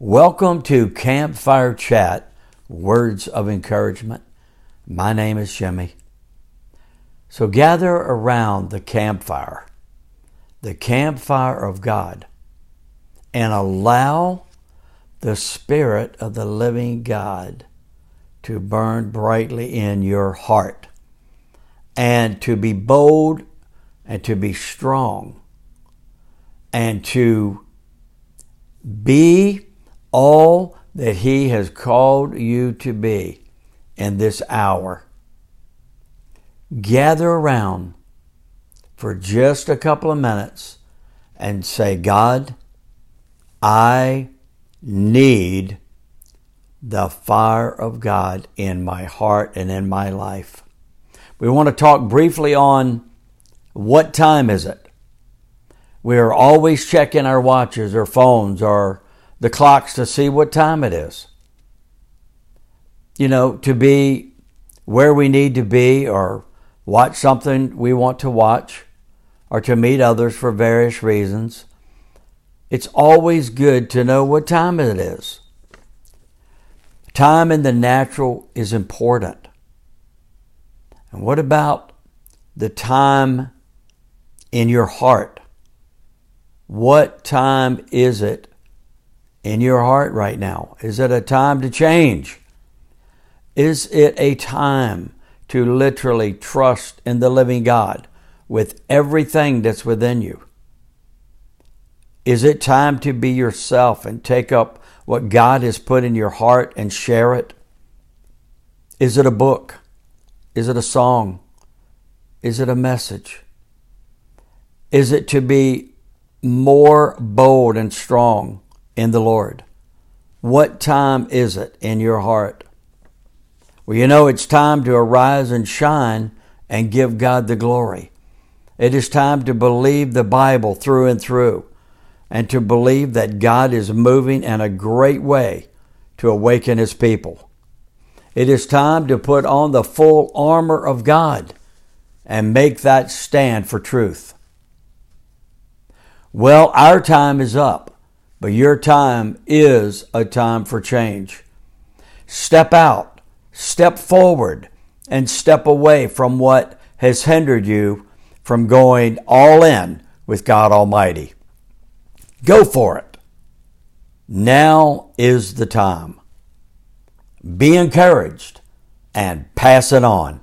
Welcome to Campfire Chat Words of Encouragement. My name is Jimmy. So gather around the campfire, the campfire of God, and allow the Spirit of the living God to burn brightly in your heart and to be bold and to be strong and to be all that He has called you to be in this hour. Gather around for just a couple of minutes and say, God, I need the fire of God in my heart and in my life. We want to talk briefly on what time is it? We are always checking our watches or phones or the clocks to see what time it is. You know, to be where we need to be or watch something we want to watch or to meet others for various reasons. It's always good to know what time it is. Time in the natural is important. And what about the time in your heart? What time is it in your heart right now? Is it a time to change? Is it a time to literally trust in the living God with everything that's within you? Is it time to be yourself and take up what God has put in your heart and share it? Is it a book? Is it a song? Is it a message? Is it to be more bold and strong in the Lord? What time is it in your heart? Well, you know, it's time to arise and shine and give God the glory. It is time to believe the Bible through and through and to believe that God is moving in a great way to awaken His people. It is time to put on the full armor of God and make that stand for truth. Well, our time is up, but your time is a time for change. Step out, step forward, and step away from what has hindered you from going all in with God Almighty. Go for it. Now is the time. Be encouraged and pass it on.